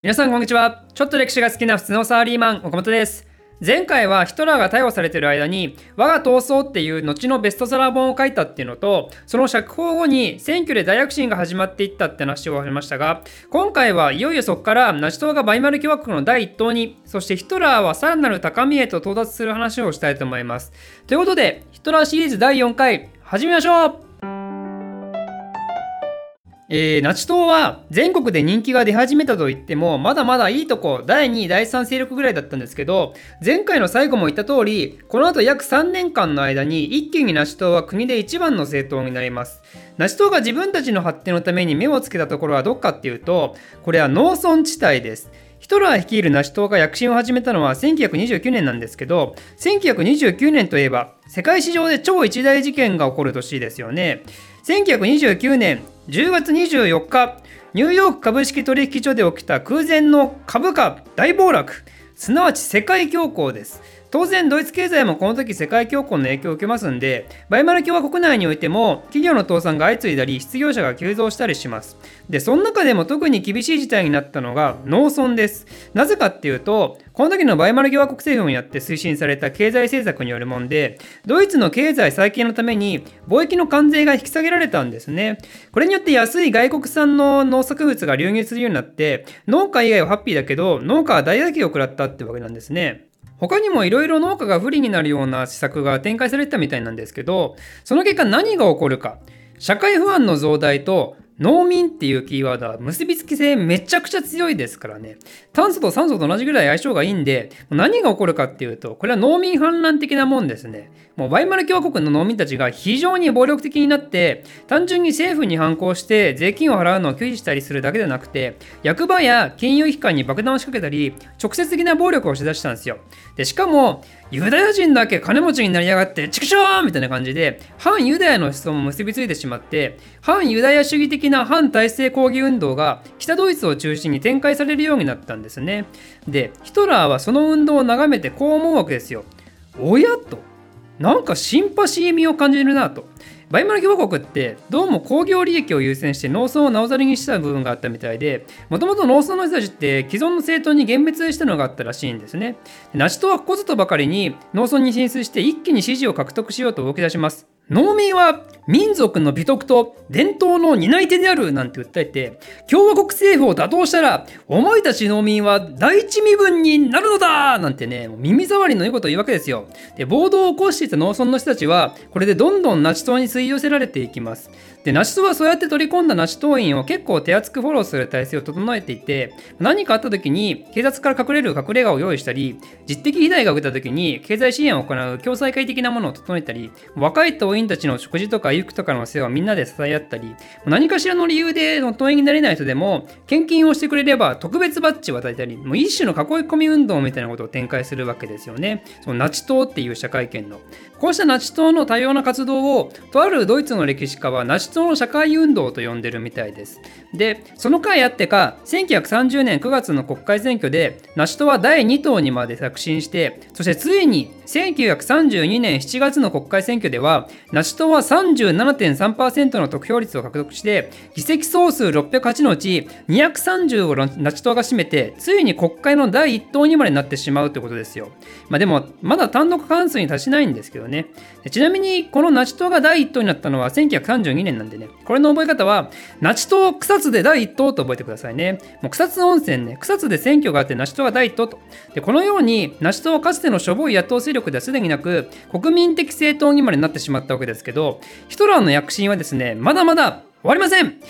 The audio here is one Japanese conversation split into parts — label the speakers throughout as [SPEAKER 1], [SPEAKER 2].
[SPEAKER 1] 皆さんこんにちは。ちょっと歴史が好きな普通のサラリーマン、岡本です。前回はヒトラーが逮捕されている間に我が闘争っていう後のベストセラー本を書いたっていうのとその釈放後に選挙で大躍進が始まっていったって話をしましたが今回はいよいよそこからナチ党がバイマル共和国の第一党にそしてヒトラーはさらなる高みへと到達する話をしたいと思いますということでヒトラーシリーズ第4回始めましょうえー、ナチ党は全国で人気が出始めたと言ってもまだまだいいとこ第2位第3勢力ぐらいだったんですけど前回の最後も言った通りこの後約3年間の間に一気にナチ党は国で一番の政党になります。ナチ党が自分たちの発展のために目をつけたところはどっかっていうとこれは農村地帯です。ヒトラー率いるナチ党が躍進を始めたのは1929年なんですけど1929年といえば世界史上で超一大事件が起こる年ですよね。1929年10月24日ニューヨーク株式取引所で起きた空前の株価大暴落。すなわち世界恐慌です。当然ドイツ経済もこの時世界恐慌の影響を受けますんでバイマル共和国内においても企業の倒産が相次いだり失業者が急増したりします。でその中でも特に厳しい事態になったのが農村です。なぜかっていうとこの時のバイマル共和国政府によって推進された経済政策によるもんでドイツの経済再建のために貿易の関税が引き下げられたんですね。これによって安い外国産の農作物が流入するようになって農家以外はハッピーだけど農家は大打撃を食らったってわけなんですね。他にもいろいろ農家が不利になるような施策が展開されてたみたいなんですけど、その結果何が起こるか。社会不安の増大と農民っていうキーワードは結びつき性めちゃくちゃ強いですからね。炭素と酸素と同じぐらい相性がいいんで、何が起こるかっていうと、これは農民反乱的なもんですね。もうワイマル共和国の農民たちが非常に暴力的になって、単純に政府に反抗して税金を払うのを拒否したりするだけでなくて、役場や金融機関に爆弾を仕掛けたり、直接的な暴力をしだしたんですよ。で、しかも、ユダヤ人だけ金持ちになりやがって、畜生みたいな感じで、反ユダヤの思想も結びついてしまって、反ユダヤ主義的な反体制抗議運動が北ドイツを中心に展開されるようになったんですね。で、ヒトラーはその運動を眺めてこう思うわけですよ。おやと。なんかシンパシー味を感じるなと。バイマル共和国ってどうも工業利益を優先して農村をなおざりにしてた部分があったみたいでもともと農村の人たちって既存の政党に幻滅したのがあったらしいんですね。ナチ党はここぞとばかりに農村に進出して一気に支持を獲得しようと動き出します。農民は民族の美徳と伝統の担い手であるなんて訴えて共和国政府を打倒したらお前たち農民は第一身分になるのだなんてね耳障りのいいことを言うわけですよ。で暴動を起こしていた農村の人たちはこれでどんどんナチ党に吸い寄せられていきます。でナチ党はそうやって取り込んだナチ党員を結構手厚くフォローする体制を整えていて何かあった時に警察から隠れる隠れ家を用意したり実的被害が受けた時に経済支援を行う共済会的なものを整えたり若い党員たちの食事とか衣服とかの世話をみんなで支え合ったり何かしらの理由で党員になれない人でも献金をしてくれれば特別バッジを与えたりもう一種の囲い込み運動みたいなことを展開するわけですよね。そのナチ党っていう社会圏の。こうしたナチ党の多様な活動をとあるドイツの歴史家はナチ党の社会運動と呼んでるみたいです。でその回あってか1930年9月の国会選挙でナチ党は第2党にまで躍進してそしてついに1932年7月の国会選挙ではナチ党は37.3%の得票率を獲得して議席総数608のうち230をナチ党が占めてついに国会の第1党にまでなってしまうということですよ、まあ、でもまだ単独過半数に達しないんですけどね。ちなみにこのナチ党が第1党になったのは1932年なんでね。これの覚え方はナチ党草津で第1党と覚えてくださいね。もう草津温泉ね草津で選挙があってナチ党が第1党と。でこのようにナチ党はかつてのしょぼい野党勢力力ではすでになく国民的政党にまでなってしまったわけですけどヒトラーの躍進はですねまだまだ終わりません。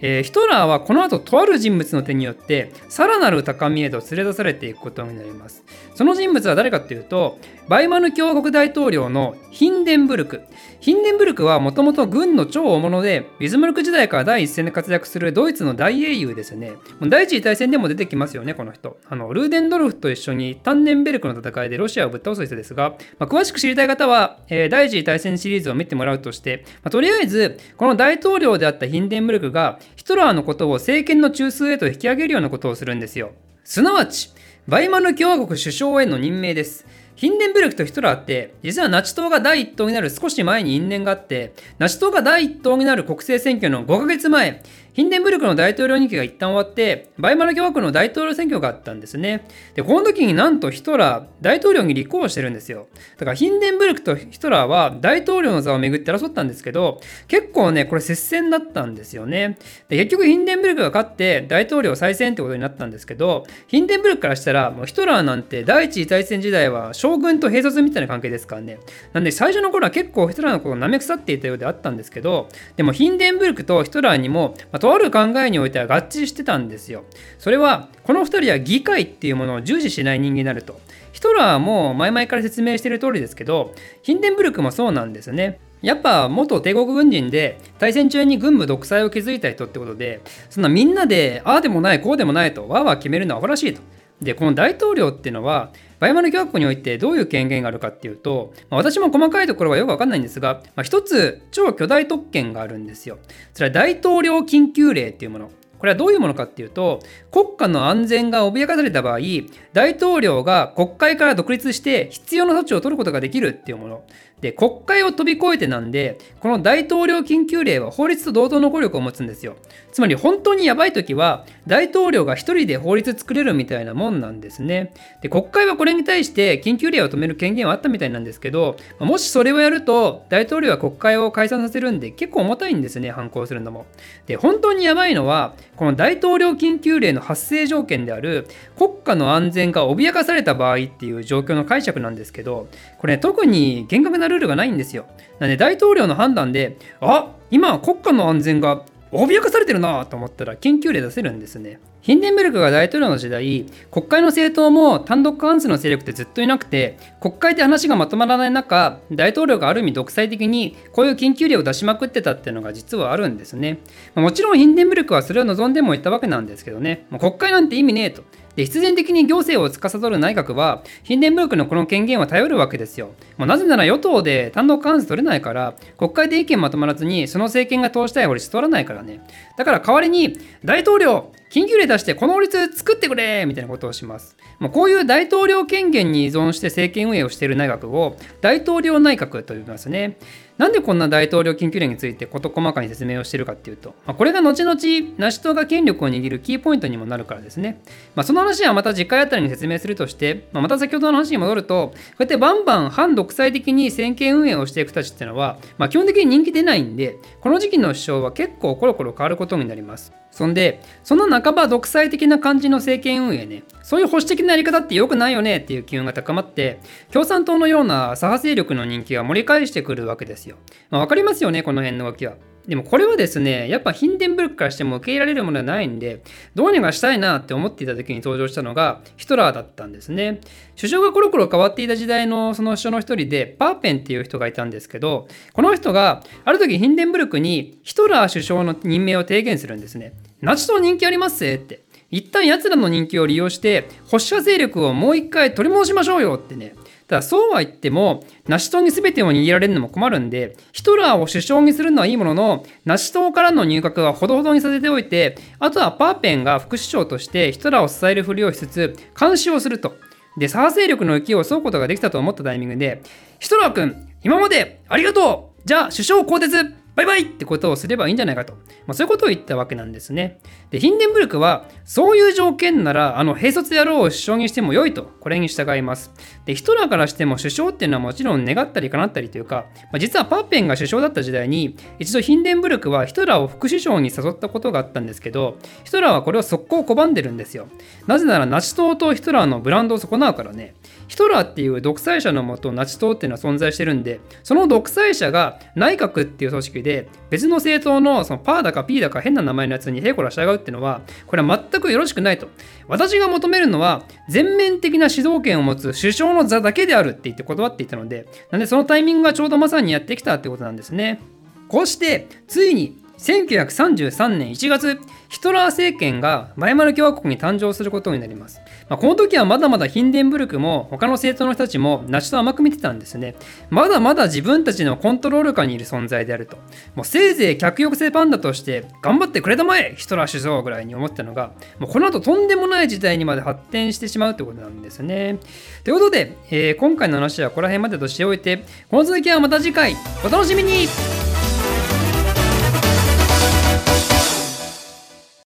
[SPEAKER 1] えー、ヒトラーはこの後とある人物の手によってさらなる高みへと連れ出されていくことになります。その人物は誰かっていうとバイマル共和国大統領のヒンデンブルクヒンデンブルクはもともと軍の超大物でビズマルク時代から第一線で活躍するドイツの大英雄ですよね第一次大戦でも出てきますよねこの人あのルーデンドルフと一緒にタンネンベルクの戦いでロシアをぶっ倒す人ですが、まあ、詳しく知りたい方は、えー、第一次大戦シリーズを見てもらうとして、まあ、とりあえずこの大統領であったヒンデンブルクがヒトラーのことを政権の中枢へと引き上げるようなことをするんですよ。すなわち、バイマル共和国首相への任命です。ヒンデンブルクとヒトラーって実はナチ党が第一党になる少し前に因縁があってナチ党が第一党になる国政選挙の5ヶ月前ヒンデンブルクの大統領任期が一旦終わって、バイマル共和国の大統領選挙があったんですね。で、この時になんとヒトラー、大統領に立候補してるんですよ。だからヒンデンブルクとヒトラーは大統領の座をめぐって争ったんですけど、結構ね、これ接戦だったんですよね。で、結局ヒンデンブルクが勝って大統領再選ってことになったんですけど、ヒンデンブルクからしたら、もうヒトラーなんて第一次大戦時代は将軍と兵卒みたいな関係ですからね。なんで最初の頃は結構ヒトラーのことを舐め腐っていたようであったんですけど、でもヒンデンブルクとヒトラーにも、まあ、とある考えにおいては合致してたんですよ。それは、この2人は議会っていうものを重視しない人間になると。ヒトラーも前々から説明してる通りですけど、ヒンデンブルクもそうなんですね。やっぱ元帝国軍人で大戦中に軍部独裁を築いた人ってことで、そんなみんなでああでもないこうでもないとわーわー決めるのはアホらしいと。で、この大統領っていうのは、バイマル共和国においてどういう権限があるかっていうと、まあ、私も細かいところはよくわかんないんですが、まあ、一つ超巨大特権があるんですよ。それは大統領緊急令っていうもの。これはどういうものかっていうと、国家の安全が脅かされた場合、大統領が国会から独立して必要な措置を取ることができるっていうもの。で、国会を飛び越えてなんで、この大統領緊急令は法律と同等の効力を持つんですよ。つまり本当にやばい時は、大統領が一人で法律作れるみたいなもんなんですね。で、国会はこれに対して緊急令を止める権限はあったみたいなんですけど、もしそれをやると、大統領は国会を解散させるんで、結構重たいんですね、反抗するのも。で、本当にやばいのは、この大統領緊急令の発生条件である、国家の安全が脅かされた場合っていう状況の解釈なんですけど、これ、ね、特に厳格なルールがないんですよ。なんで大統領の判断で、あ今国家の安全が脅かされてるなと思ったら緊急令出せるんですね。ヒンデンブルクが大統領の時代、国会の政党も単独過半数の勢力ってずっといなくて、国会で話がまとまらない中、大統領がある意味独裁的にこういう緊急令を出しまくってたっていうのが実はあるんですね。もちろんヒンデンブルクはそれを望んでもいたわけなんですけどね、もう国会なんて意味ねえと。で必然的に行政を司る内閣はヒンデンブルクのこの権限を頼るわけですよ。もうなぜなら与党で単独過半数取れないから国会で意見まとまらずにその政権が通したい法律取らないからね。だから代わりに大統領緊急令出してこの法律作ってくれみたいなことをします。もうこういう大統領権限に依存して政権運営をしている内閣を大統領内閣と呼びますね。なんでこんな大統領緊急令について事細かに説明をしているかっていうと、まあ、これが後々ナシ党が権力を握るキーポイントにもなるからですね。まあ、その話はまた次回あたりに説明するとして、まあ、また先ほどの話に戻ると、こうやってバンバン反独裁的に政権運営をしていく人たちっていうのは、ま、基本的に人気出ないんで、この時期の首相は結構コロコロ変わることになります。そんで、その半ば独裁的な感じの政権運営ね、そういう保守的なやり方って良くないよねっていう機運が高まって、共産党のような左派勢力の人気が盛り返してくるわけですよ。まあ、わかりますよね、この辺の動きは。でもこれはですね、やっぱヒンデンブルクからしても受け入れられるものはないんで、どうにかしたいなって思っていた時に登場したのがヒトラーだったんですね。首相がコロコロ変わっていた時代のその首相の一人で、パーペンっていう人がいたんですけど、この人がある時ヒンデンブルクにヒトラー首相の任命を提言するんですね。ナチ党人気ありますって。一旦奴らの人気を利用して保守派勢力をもう一回取り戻しましょうよってねただそうは言っても、ナシ党に全てを握られるのも困るんで、ヒトラーを首相にするのはいいものの、ナシ党からの入閣はほどほどにさせておいて、あとはパーペンが副首相としてヒトラーを支えるふりをしつつ、監視をすると。で、左派勢力の勢いを襲うことができたと思ったタイミングで、ヒトラー君、今までありがとうじゃあ首相更迭バイバイってことをすればいいんじゃないかと。まあ、そういうことを言ったわけなんですね。で、ヒンデンブルクは、そういう条件なら、あの、兵卒野郎を首相にしても良いと、これに従います。で、ヒトラーからしても首相っていうのはもちろん願ったり叶ったりというか、まあ、実はパッペンが首相だった時代に、一度ヒンデンブルクはヒトラーを副首相に誘ったことがあったんですけど、ヒトラーはこれを速攻拒んでるんですよ。なぜなら、ナチ党とヒトラーのブランドを損なうからね。ヒトラーっていう独裁者のもとナチ党っていうのは存在してるんで、その独裁者が内閣っていう組織で別の政党のそのパーだか P だか変な名前のやつにへいこら従うっていうのは、これは全くよろしくないと。私が求めるのは全面的な主導権を持つ首相の座だけであるって言って断っていたので、なんでそのタイミングがちょうどまさにやってきたってことなんですね。こうして、ついに1933年1月ヒトラー政権がワイマル共和国に誕生することになります、まあ、この時はまだまだヒンデンブルクも他の政党の人たちもナチと甘く見てたんですね。まだまだ自分たちのコントロール下にいる存在であると。もうせいぜい客抑制パンダとして頑張ってくれたまえヒトラー首相ぐらいに思ったのがもうこの後とんでもない事態にまで発展してしまうということなんですね。ということで、えー、今回の話はここら辺までとしておいてこの続きはまた次回。お楽しみに。